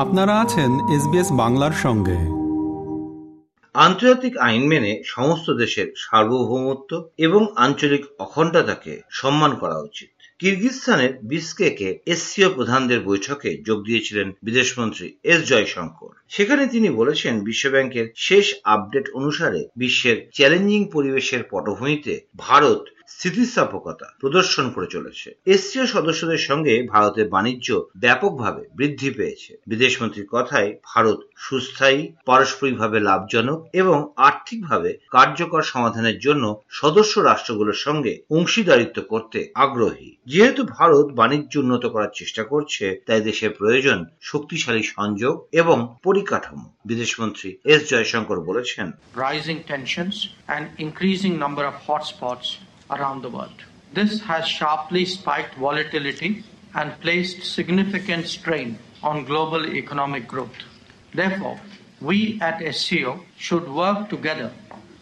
আপনারা আছেন এসবিএস বাংলার সঙ্গে। আন্তর্জাতিক আইন মেনে সমস্ত দেশের সার্বভৌমত্ব এবং আঞ্চলিক অখণ্ডতাকে সম্মান করা উচিত। কিরগিজস্তানের বিস্কেকে এসসিও প্রধানদের বৈঠকে যোগ দিয়েছিলেন বিদেশমন্ত্রী এস জয়শঙ্কর। সেখানে তিনি বলেছেন, বিশ্বব্যাংকের শেষ আপডেট অনুসারে বিশ্বের চ্যালেঞ্জিং পরিবেশের পটভূমিতে ভারত স্থিতিস্থাপকতা প্রদর্শন করে চলেছে। এসসিও সদস্যদের সঙ্গে ভারতের বাণিজ্য ব্যাপকভাবে বৃদ্ধি পেয়েছে। বিদেশমন্ত্রীর কথায় ভারত সুস্থায়ী, পারস্পরিকভাবে লাভজনক এবং আর্থিকভাবে কার্যকর সমাধানের জন্য সদস্য রাষ্ট্রগুলোর সঙ্গে অংশীদারিত্ব করতে আগ্রহী। যেহেতু ভারত বাণিজ্য উন্নত করার চেষ্টা করছে, তাই দেশের প্রয়োজন শক্তিশালী সংযোগ এবং পরিকাঠামো। বিদেশমন্ত্রী এস জয়শঙ্কর বলেছেন, rising tensions and increasing number of hotspots around the world. This has sharply spiked volatility and placed significant strain on global economic growth. Therefore, we at SCO should work together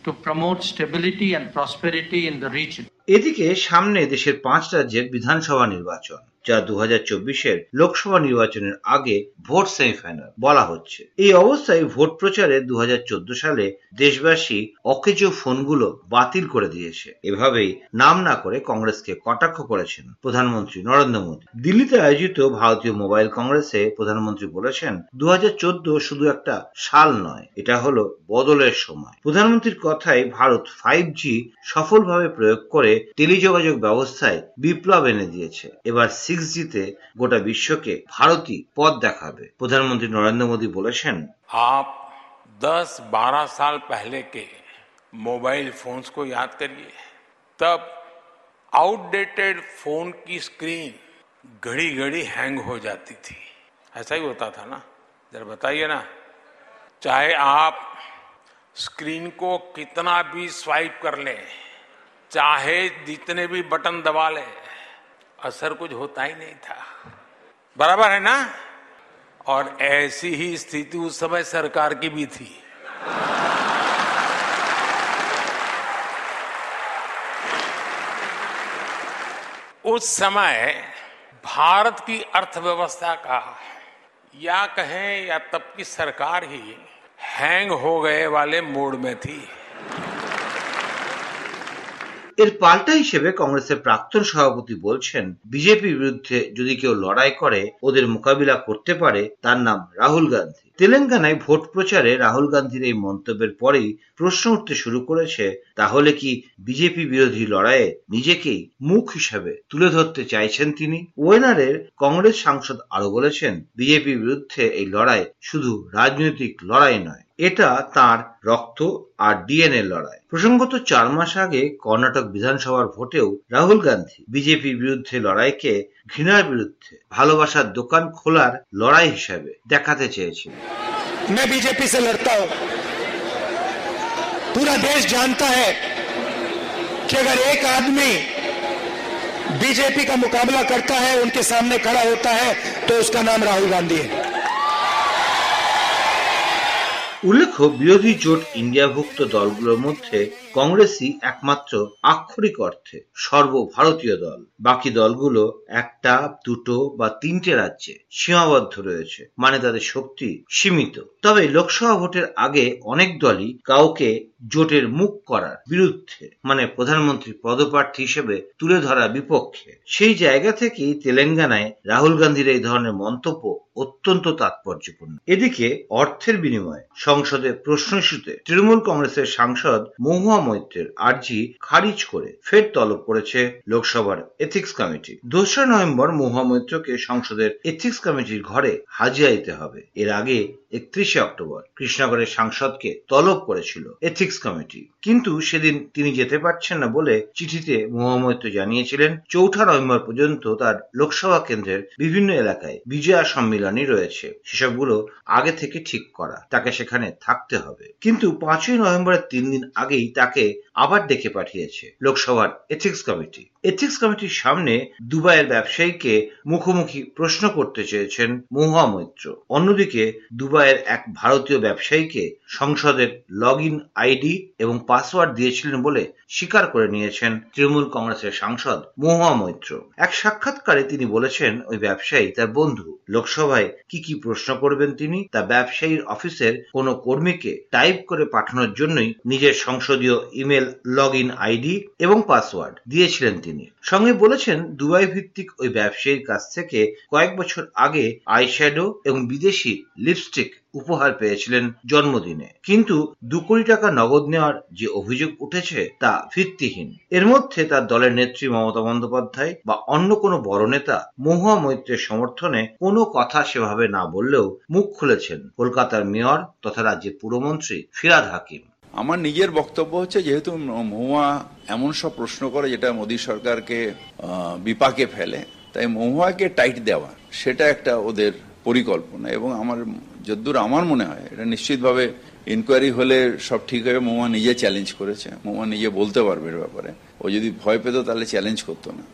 to promote stability and prosperity in the region. এদিকে সামনে দেশের পাঁচ রাজ্যের বিধানসভা নির্বাচন যা দু হাজার চব্বিশের লোকসভা নির্বাচনের আগে ভোট সেমিফাইনাল বলা হচ্ছে। এই অবস্থায় ভোট প্রচারে দু সালে দেশবাসী অকেজ ফোনগুলো বাতিল করে দিয়েছে। এভাবেই নাম না করে কংগ্রেসকে কটাক্ষ করেছেন প্রধানমন্ত্রী নরেন্দ্র মোদী। দিল্লিতে আয়োজিত ভারতীয় মোবাইল কংগ্রেসে প্রধানমন্ত্রী বলেছেন দু হাজার চোদ্দ শুধু একটা সাল নয়, এটা হলো বদলের সময়। প্রধানমন্ত্রীর কথায় ভারত ফাইভ জি সফলভাবে প্রয়োগ করে টেলিযোগাযোগ ব্যবস্থায় বিপ্লব এনে দিয়েছে। এবার সিক্স জিতে গোটা বিশ্বকে ভারতই পথ দেখাবে প্রধানমন্ত্রী নরেন্দ্র মোদী বলেছেন आप 10-12 साल पहले के मोबाइल फोन्स को याद करिए तब आउटडेटेड फोन की स्क्रीन घड़ी घड़ी हैंग हो जाती थी ऐसा ही होता था ना जरा बताइए ना चाहे आप स्क्रीन को कितना भी स्वाइप कर लें चाहे जितने भी बटन दबा लें असर कुछ होता ही नहीं था। बराबर है ना? और ऐसी ही स्थिति उस समय सरकार की भी थी। उस समय भारत की अर्थव्यवस्था का या कहें या तब की सरकार ही हैंग हो गए वाले मोड में थी। এর পাল্টা হিসেবে কংগ্রেসের প্রাক্তন সভাপতি বলছেন বিজেপির বিরুদ্ধে যদি কেউ লড়াই করে, ওদের মোকাবিলা করতে পারে, তার নাম রাহুল গান্ধী। তেলেঙ্গানায় ভোট প্রচারে রাহুল গান্ধীর এই মন্তব্যের পরেই প্রশ্ন উঠতে শুরু করেছে, তাহলে কি বিজেপি বিরোধী লড়াইয়ে নিজেকেই মুখ হিসাবে তুলে ধরতে চাইছেন তিনি? ওয়েনারের কংগ্রেস সাংসদ আরও বলেছেন বিজেপির বিরুদ্ধে এই লড়াই শুধু রাজনৈতিক লড়াই নয়। এটা তার রক্ত আর ডিএনএ লড়াই প্রসঙ্গত চার মাস আগে কর্ণাটক বিধানসভার ভোটেও রাহুল গান্ধী বিজেপির বিরুদ্ধে লড়াইকে ঘৃণার বিরুদ্ধে ভালোবাসার দোকান খোলার লড়াই হিসাবে দেখাতে চেয়েছিলেন मैं बीजेपी से लड़ता हूं पूरा देश जानता है कि अगर एक आदमी बीजेपी का मुकाबला करता है उनके सामने खड़ा होता है तो उसका नाम राहुल गांधी है উল্লেখ্য বিরোধী জোট ইন্ডিয়াভুক্ত দলগুলোর মধ্যে কংগ্রেসই একমাত্র আক্ষরিক অর্থে সর্বভারতীয় দল। বাকি দলগুলো একটা, দুটো বা তিনটে রাজ্যে সীমাবদ্ধ রয়েছে মানে তাদের শক্তি সীমিত। তবে লোকসভা ভোটের আগে অনেক দলই কাউকে জোটের মুখ করার বিরুদ্ধে মানে প্রধানমন্ত্রী পদপ্রার্থী হিসেবে তুলে ধরা বিপক্ষে। সেই জায়গা থেকেই তেলেঙ্গানায় রাহুল গান্ধীর এই ধরনের মন্তব্য অত্যন্ত তাৎপর্যপূর্ণ। এদিকে অর্থের বিনিময়ে সংসদে প্রশ্ন ইস্যুতে তৃণমূল কংগ্রেসের সাংসদ মহুয়া মৈত্রের আর্জি খারিজ করে ফের তলব করেছে লোকসভার এথিক্স কমিটি দোসরা নভেম্বর মহুয়া মৈত্রকে সংসদের এথিক্স কমিটির ঘরে হাজিরা দিতে হবে। এর আগে একত্রিশে অক্টোবর কৃষ্ণনগরের সাংসদকে তলব করেছিল এথিক্স কমিটি কিন্তু সেদিন তিনি যেতে পারছেন না বলে চিঠিতে মহামৈত্র জানিয়েছিলেন, চৌঠা নভেম্বর পর্যন্ত তার লোকসভা কেন্দ্রের বিভিন্ন এলাকায় বিজয়া সম্মিলনী রয়েছে। সেসবগুলো আগে থেকে ঠিক করা, তাকে সেখানে থাকতে হবে। কিন্তু পাঁচই নভেম্বরের তিন দিন আগেই তাকে আবার ডেকে পাঠিয়েছে লোকসভার এথিক্স কমিটি এথিক্স কমিটির সামনে দুবাইয়ের ব্যবসায়ীকে মুখোমুখি প্রশ্ন করতে চেয়েছেন মহুয়া মৈত্র। অন্যদিকে, দুবাইয়ের এক ভারতীয় ব্যবসায়ীকে সংসদের লগ ইন আইডি এবং পাসওয়ার্ড দিয়েছিলেন বলে স্বীকার করে নিয়েছেন তৃণমূল কংগ্রেসের সাংসদ মহুয়া মৈত্র। এক সাক্ষাৎকারে তিনি বলেছেন, ওই ব্যবসায়ী তার বন্ধু। লোকসভায় কি কি প্রশ্ন করবেন তিনি তা ব্যবসায়ীর অফিসের কোনো কর্মীকে টাইপ করে পাঠানোর জন্যই নিজের সংসদীয় ইমেল লগ ইন আইডি এবং পাসওয়ার্ড দিয়েছিলেন তিনি। সঙ্গে বলেছেন, দুবাই ভিত্তিক ওই ব্যবসায়ীর কাছ থেকে কয়েক বছর আগে আইশ্যাডো এবং বিদেশি লিপস্টিক উপহার পেয়েছিলেন জন্মদিনে। কিন্তু দু কোটি টাকা নগদ নেওয়ার যে অভিযোগ উঠেছে তা ভিত্তিহীন। এর মধ্যে তার দলের নেত্রী মমতা বন্দ্যোপাধ্যায় বা অন্য কোনো বড় নেতা মহুয়া মৈত্রের সমর্থনে কোনো কথা সেভাবে না বললেও মুখ খুলেছেন কলকাতার মেয়র তথা রাজ্যের পুরমন্ত্রী ফিরাদ হাকিম। আমার নিজের বক্তব্য হচ্ছে, যেহেতু মহুয়া এমন সব প্রশ্ন করে যেটা মোদী সরকারকে বিপাকে ফেলে, তাই মহুয়াকে টাইট দেওয়া, সেটা একটা ওদের পরিকল্পনা। এবং আমার, যদ্দূর আমার মনে হয়, এটা নিশ্চিতভাবে ইনকোয়ারি হলে সব ঠিক হবে মোমা নিজে চ্যালেঞ্জ করেছে মোমা নিজে বলতে পারবে এর ব্যাপারে। ও যদি ভয় পেত, তাহলে চ্যালেঞ্জ করতো না।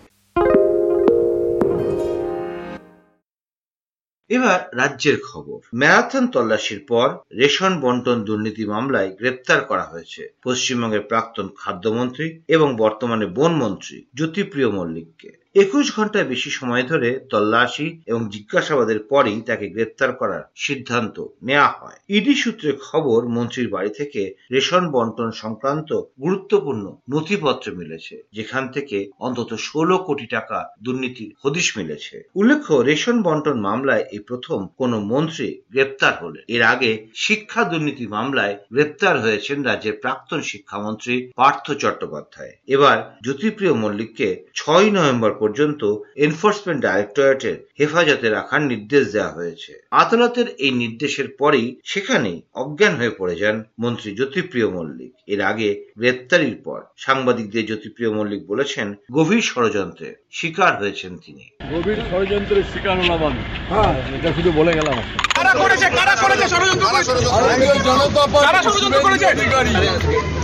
এবার রাজ্যের খবর। ম্যারাথন তল্লাশির পর রেশন বন্টন দুর্নীতি মামলায় গ্রেপ্তার করা হয়েছে পশ্চিমবঙ্গের প্রাক্তন খাদ্যমন্ত্রী এবং বর্তমানে বনমন্ত্রী জ্যোতিপ্রিয় মল্লিককে। একুশ ঘন্টায় বেশি সময় ধরে তল্লাশি এবং জিজ্ঞাসাবাদের পরেই তাকে গ্রেপ্তার করার সিদ্ধান্ত নেওয়া হয়। ইডি সূত্রে খবর, মন্ত্রীর বাড়ি থেকে রেশন বন্টন সংক্রান্ত গুরুত্বপূর্ণ নথিপত্র মিলেছে, যেখান থেকে অন্তত ষোলো কোটি টাকা দুর্নীতির হদিশ মিলেছে। উল্লেখ্য, রেশন বন্টন মামলায় এই প্রথম কোন মন্ত্রী গ্রেপ্তার হলেন। এর আগে শিক্ষা দুর্নীতি মামলায় গ্রেপ্তার হয়েছেন রাজ্যের প্রাক্তন শিক্ষামন্ত্রী পার্থ চট্টোপাধ্যায়। এবার জ্যোতিপ্রিয় মল্লিককে ছয় নভেম্বর পর্যন্ত এনফোর্সমেন্ট ডাইরেক্টরেটের হেফাজতে রাখার নির্দেশ দেওয়া হয়েছে। আদালতের এই নির্দেশের পরেই সেখানেই অজ্ঞান হয়ে পড়ে যান মন্ত্রী জ্যোতিপ্রিয় মল্লিক। এর আগে গ্রেপ্তারির পর সাংবাদিকদের জ্যোতিপ্রিয় মল্লিক বলেছেন গভীর ষড়যন্ত্রে শিকার হয়েছেন তিনি। গভীর ষড়যন্ত্রের শিকার হলাম আমি। হ্যাঁ। এটা শুধু বলে গেলাম কারা করেছে? কারা করেছে ষড়যন্ত্র? করেছে জনতা কারা পার্টি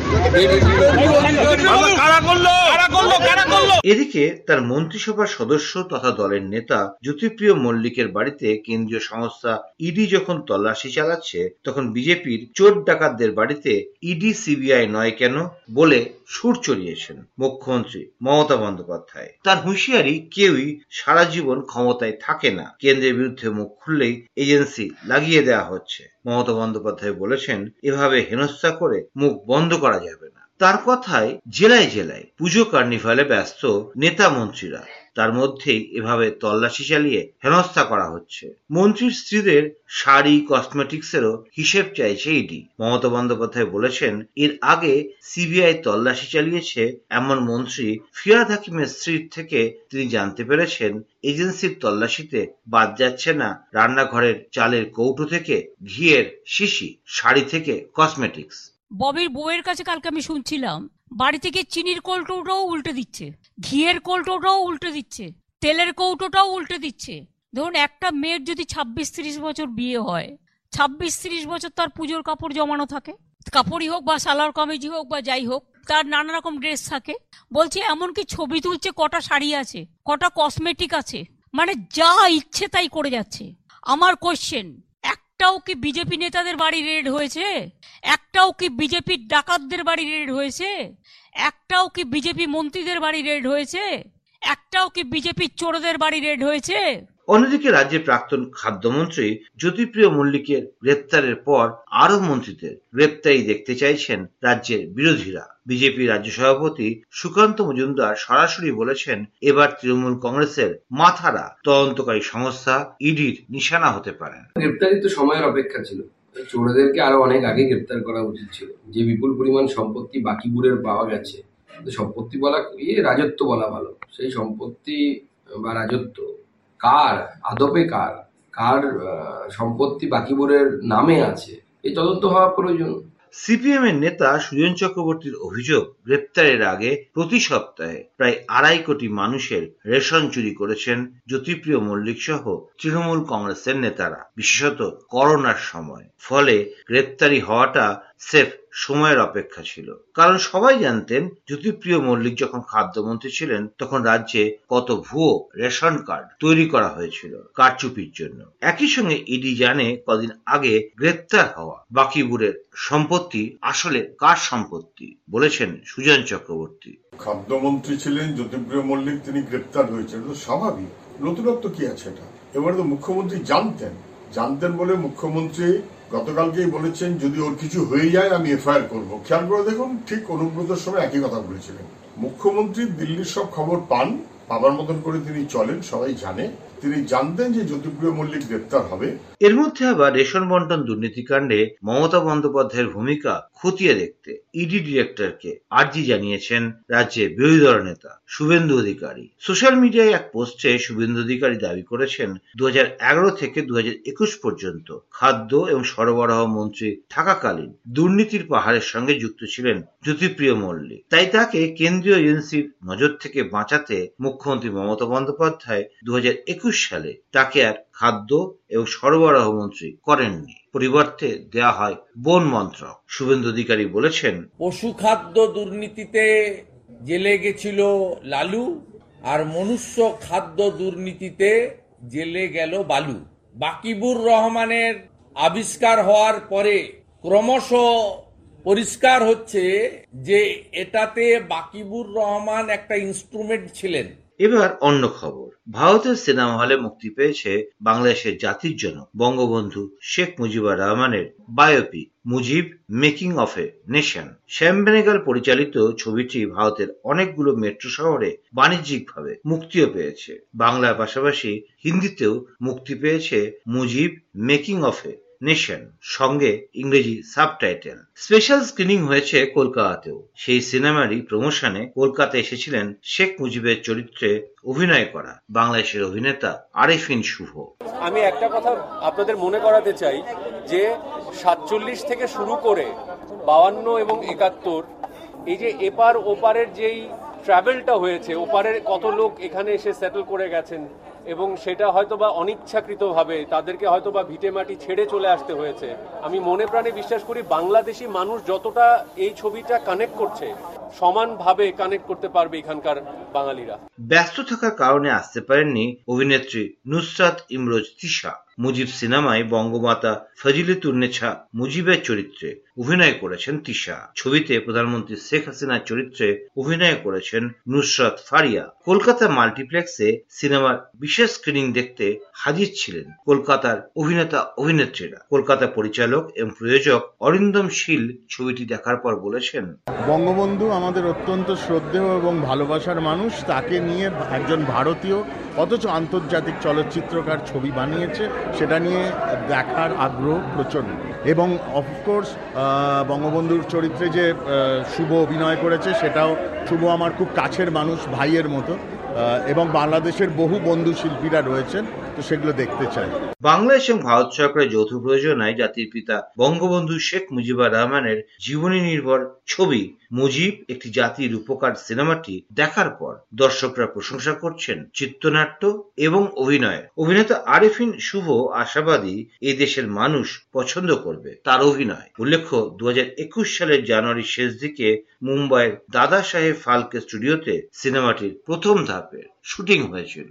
এদিকে তার মন্ত্রিসভার সদস্য তথা দলের নেতা জ্যোতিপ্রিয় মল্লিকের বাড়িতে কেন্দ্রীয় সংস্থা ইডি যখন তল্লাশি চালাচ্ছে, তখন বিজেপির চোর ডাকাতদের বাড়িতে ইডি সিবিআই নয় কেন বলে সুর চড়িয়েছেন মুখ্যমন্ত্রী মমতা বন্দ্যোপাধ্যায়। তার হুঁশিয়ারি কেউই সারা জীবন ক্ষমতায় থাকে না। কেন্দ্রের বিরুদ্ধে মুখ খুললেই এজেন্সি লাগিয়ে দেওয়া হচ্ছে। মমতা বন্দ্যোপাধ্যায় বলেছেন, এভাবে হেনস্থা করে মুখ বন্ধ করা যাবে না। তার কথায় জেলায় জেলায় পুজো কার্নিভালে ব্যস্ত নেতা মন্ত্রীরা, তার মধ্যেই এভাবে তল্লাশি চালিয়ে হেনস্থা করা হচ্ছে। মন্ত্রীর স্ত্রীদের শাড়ি, কসমেটিক্সেরও হিসেব চাইছে ইডি। মমতা বন্দ্যোপাধ্যায় বলেছেন, এর আগে সিবিআই তল্লাশি চালিয়েছে এমন মন্ত্রী ফিরাদ হাকিমের স্ত্রীর থেকে তিনি জানতে পেরেছেন, এজেন্সির তল্লাশিতে বাদ যাচ্ছে না রান্নাঘরের চালের কৌটো থেকে ঘিয়ের শিশি, শাড়ি থেকে কসমেটিক্স। ববির বউয়ের কাছে কালকে আমি শুনছিলাম, বাড়ি থেকে চিনির কৌটোটাও উল্টে দিচ্ছে, ঘিয়ের কৌটোটাও উল্টে দিচ্ছে, তেলের কৌটোটাও উল্টে দিচ্ছে। ধরুন একটা মেয়ের যদি ছাব্বিশ তিরিশ বছর বিয়ে হয়, ছাব্বিশ তিরিশ বছর তার পুজোর কাপড় জমানো থাকে, কাপড়ই হোক বা সালোয়ার কামিজি হোক বা যাই হোক, তার নানা রকম ড্রেস থাকে। বলছে এমনকি ছবি তুলছে, কটা শাড়ি আছে, কটা কসমেটিক আছে মানে যা ইচ্ছে তাই করে যাচ্ছে। আমার কোশ্চেন একটাও কি বিজেপি নেতাদের বাড়ি রেড হয়েছে? একটাও কি বিজেপির ডাকাতদের বাড়ি রেড হয়েছে? একটাও কি বিজেপি মন্ত্রীদের বাড়ি রেড হয়েছে? একটাও কি বিজেপির চোরদের বাড়ি রেড হয়েছে? অন্যদিকে রাজ্যের প্রাক্তন খাদ্যমন্ত্রী জ্যোতিপ্রিয় মল্লিকের গ্রেপ্তারের পর আরও মন্ত্রীদের গ্রেপ্তারি দেখতে চাইছেন রাজ্যের বিরোধীরা। বিজেপি রাজ্য সভাপতি সুকান্ত মজুমদার সরাসরি বলেছেন, এবার তৃণমূল কংগ্রেসের মাথারা তদন্তকারী সংস্থা ইডির নিশানা হতে পারেন গ্রেপ্তারি তো সময়ের অপেক্ষা ছিল। চোরদেরকে আরও অনেক আগে গ্রেপ্তার করা উচিত ছিল। যে বিপুল পরিমাণ সম্পত্তি বাকিপুরের পাওয়া গেছে সম্পত্তি বলা ইয়ে রাজত্ব বলা ভালো। সেই সম্পত্তি বা রাজত্ব কার, আদপে কার কার সম্পত্তি বাকিবুরের নামে আছে, এই তদন্ত হওয়া প্রয়োজন। সিপিএম এর নেতা সুজন চক্রবর্তীর অভিযোগ গ্রেপ্তারের আগে প্রতি সপ্তাহে প্রায় আড়াই কোটি মানুষের রেশন চুরি করেছেন জ্যোতিপ্রিয় মল্লিক সহ তৃণমূল কংগ্রেসের নেতারা, বিশেষত করোনার সময়। ফলে গ্রেপ্তারি হওয়াটা সেফ সময়ের অপেক্ষা ছিল। কারণ সবাই জানতেন, জ্যোতিপ্রিয় মল্লিক যখন খাদ্যমন্ত্রী ছিলেন, তখন রাজ্যে কত ভুয়ো রেশন কার্ড তৈরি করা হয়েছিল কারচুপির জন্য। একই সঙ্গে ইডি জানে কদিন আগে গ্রেপ্তার হওয়া বাকিবুরের সম্পত্তি আসলে কার সম্পত্তি বলেছেন সুজন চক্রবর্তী। খাদ্যমন্ত্রী ছিলেন, জ্যোতিপ্রিয় মল্লিক, তিনি গ্রেপ্তার হয়েছেন। স্বাভাবিক। নতুনত্ব কি আছে এটা? এবারে তো মুখ্যমন্ত্রী জানতেন। জানতেন বলে মুখ্যমন্ত্রী গতকালকেই বলেছেন, যদি ওর কিছু হয়ে যায়, আমি এফআইআর করব। খেয়াল করে দেখুন, ঠিক অনুব্রতর সময় একই কথা বলেছিলেন। মুখ্যমন্ত্রী দিল্লির সব খবর পান, পাবার মতন করে তিনি চলেন, সবাই জানে। তিনি জানতেন যে জ্যোতিপ্রিয় মল্লিক গ্রেপ্তার হবে। এর মধ্যে আবার রেশন বন্টন দুর্নীতিকাণ্ডে মমতা বন্দ্যোপাধ্যায়ের ভূমিকা খতিয়ে দেখতে ইডি ডিরেক্টরকে আর্জি জানিয়েছেন রাজ্যে বিরোধী দল নেতা শুভেন্দু অধিকারী। সোশ্যাল মিডিয়ায় এক পোস্টে শুভেন্দু অধিকারী দাবি করেছেন দু হাজার এগারো থেকে দু হাজার একুশ পর্যন্ত খাদ্য এবং সরবরাহ মন্ত্রী থাকাকালীন দুর্নীতির পাহাড়ের সঙ্গে যুক্ত ছিলেন জ্যোতিপ্রিয় মল্লিক। তাই তাকে কেন্দ্রীয় এজেন্সির নজর থেকে বাঁচাতে মুখ্যমন্ত্রী মমতা বন্দ্যোপাধ্যায় দু হাজার একুশ সালে তাকে আর খাদ্য এবং সরবরাহ মন্ত্রী করেননি। পরিবর্তে দেয়া হয় বন মন্ত্রক। শুভেন্দু অধিকারী বলেছেন, পশু খাদ্য দুর্নীতিতে জেলে গেছিল লালু আর মনুষ্য খাদ্য দুর্নীতিতে জেলে গেল বালু। বাকিবুর রহমানের আবিষ্কার হওয়ার পরে ক্রমশ পরিষ্কার হচ্ছে যে এটাতে বাকিবুর রহমান একটা ইনস্ট্রুমেন্ট ছিলেন। এবার অন্য খবর। ভারতের সিনেমা হলে মুক্তি পেয়েছে বাংলাদেশের জাতির জনক বঙ্গবন্ধু শেখ মুজিবুর রহমানের biopic Mujib making of a nation. Shyam Benegal পরিচালিত ছবিটি ভারতের অনেকগুলো মেট্রো শহরে বাণিজ্যিকভাবে মুক্তিও পেয়েছে। বাংলার পাশাপাশি হিন্দিতেও মুক্তি পেয়েছে Mujib making of a nation সঙ্গে ইংরেজি সাবটাইটেল স্পেশাল স্ক্রিনিং হয়েছে কলকাতাতেও। সেই সিনেমারই প্রমোশনে কলকাতা এসেছিলেন শেখ মুজিবের চরিত্রে অভিনয় করা বাংলাদেশের অভিনেতা আরেফিন শুভ। আমি একটা কথা আপনাদের মনে করাতে চাই যে সাতচল্লিশ থেকে শুরু করে বাউান্ন এবং একাত্তর, এই যে এপার ওপারের যেই ট্রাভেলটা হয়েছে, ওপারের কত লোক এখানে এসে সেটেল করে গেছেন এবং সেটা হয়তো হয়তোবা অনিচ্ছাকৃতভাবে তাদেরকে হয়তো বা ভিটে মাটি ছেড়ে চলে আসতে হয়েছে। আমি মনে প্রাণে বিশ্বাস করি বাংলাদেশি মানুষ যতটা এই ছবিটা কানেক্ট করছে, সমানভাবে কানেক্ট করতে পারবে এখানকার বাঙালিরা। ব্যস্ত থাকার কারণে আসতে পারেননি অভিনেত্রী নুসরাত ইমরোজ তিশা। মুজিব সিনেমায় বঙ্গমাতা ফজিলতুন্নেছা মুজিবের চরিত্রে অভিনয় করেছেন তিশা। ছবিতে প্রধানমন্ত্রী শেখ হাসিনার চরিত্রে অভিনয় করেছেন নুসরাত ফারিয়া। কলকাতা মাল্টিপ্লেক্সে সিনেমার বিশেষ স্ক্রিনিং দেখতে হাজির ছিলেন কলকাতার অভিনেতা অভিনেত্রীরা। কলকাতা পরিচালক এবং প্রযোজক অরিন্দম শীল ছবিটি দেখার পর বলেছেন, বঙ্গবন্ধু আমাদের অত্যন্ত শ্রদ্ধেয় এবং ভালোবাসার মানুষ। তাকে নিয়ে একজন ভারতীয় অথচ আন্তর্জাতিক চলচ্চিত্রকার ছবি বানিয়েছে, সেটা নিয়ে দেখার আগ্রহ প্রচণ্ড। এবং অফকোর্স বঙ্গবন্ধুর চরিত্রে যে শুভ অভিনয় করেছে, সেটাও শুভ আমার খুব কাছের মানুষ, ভাইয়ের মতো। এবং বাংলাদেশের বহু বন্ধু শিল্পীরা রয়েছেন। তো সেগুলো দেখতে চাই। বাংলাদেশ এবং ভারত সরকারের যৌথ প্রয়োজনায় জাতির পিতা বঙ্গবন্ধু শেখ মুজিবুর রহমানের জীবনী নির্ভর ছবি মুজিব, একটি জাতির উপকার সিনেমাটি দেখার পর দর্শকরা প্রশংসা করছেন চিত্রনাট্য এবং অভিনয়। অভিনেতা আরেফিন শুভ আশাবাদী এই দেশের মানুষ পছন্দ করবে তার অভিনয়। উল্লেখ্য দু হাজার একুশ সালের জানুয়ারি শেষ দিকে মুম্বাইয়ের দাদা সাহেব ফালকে স্টুডিওতে সিনেমাটির প্রথম ধাপের শুটিং হয়েছিল।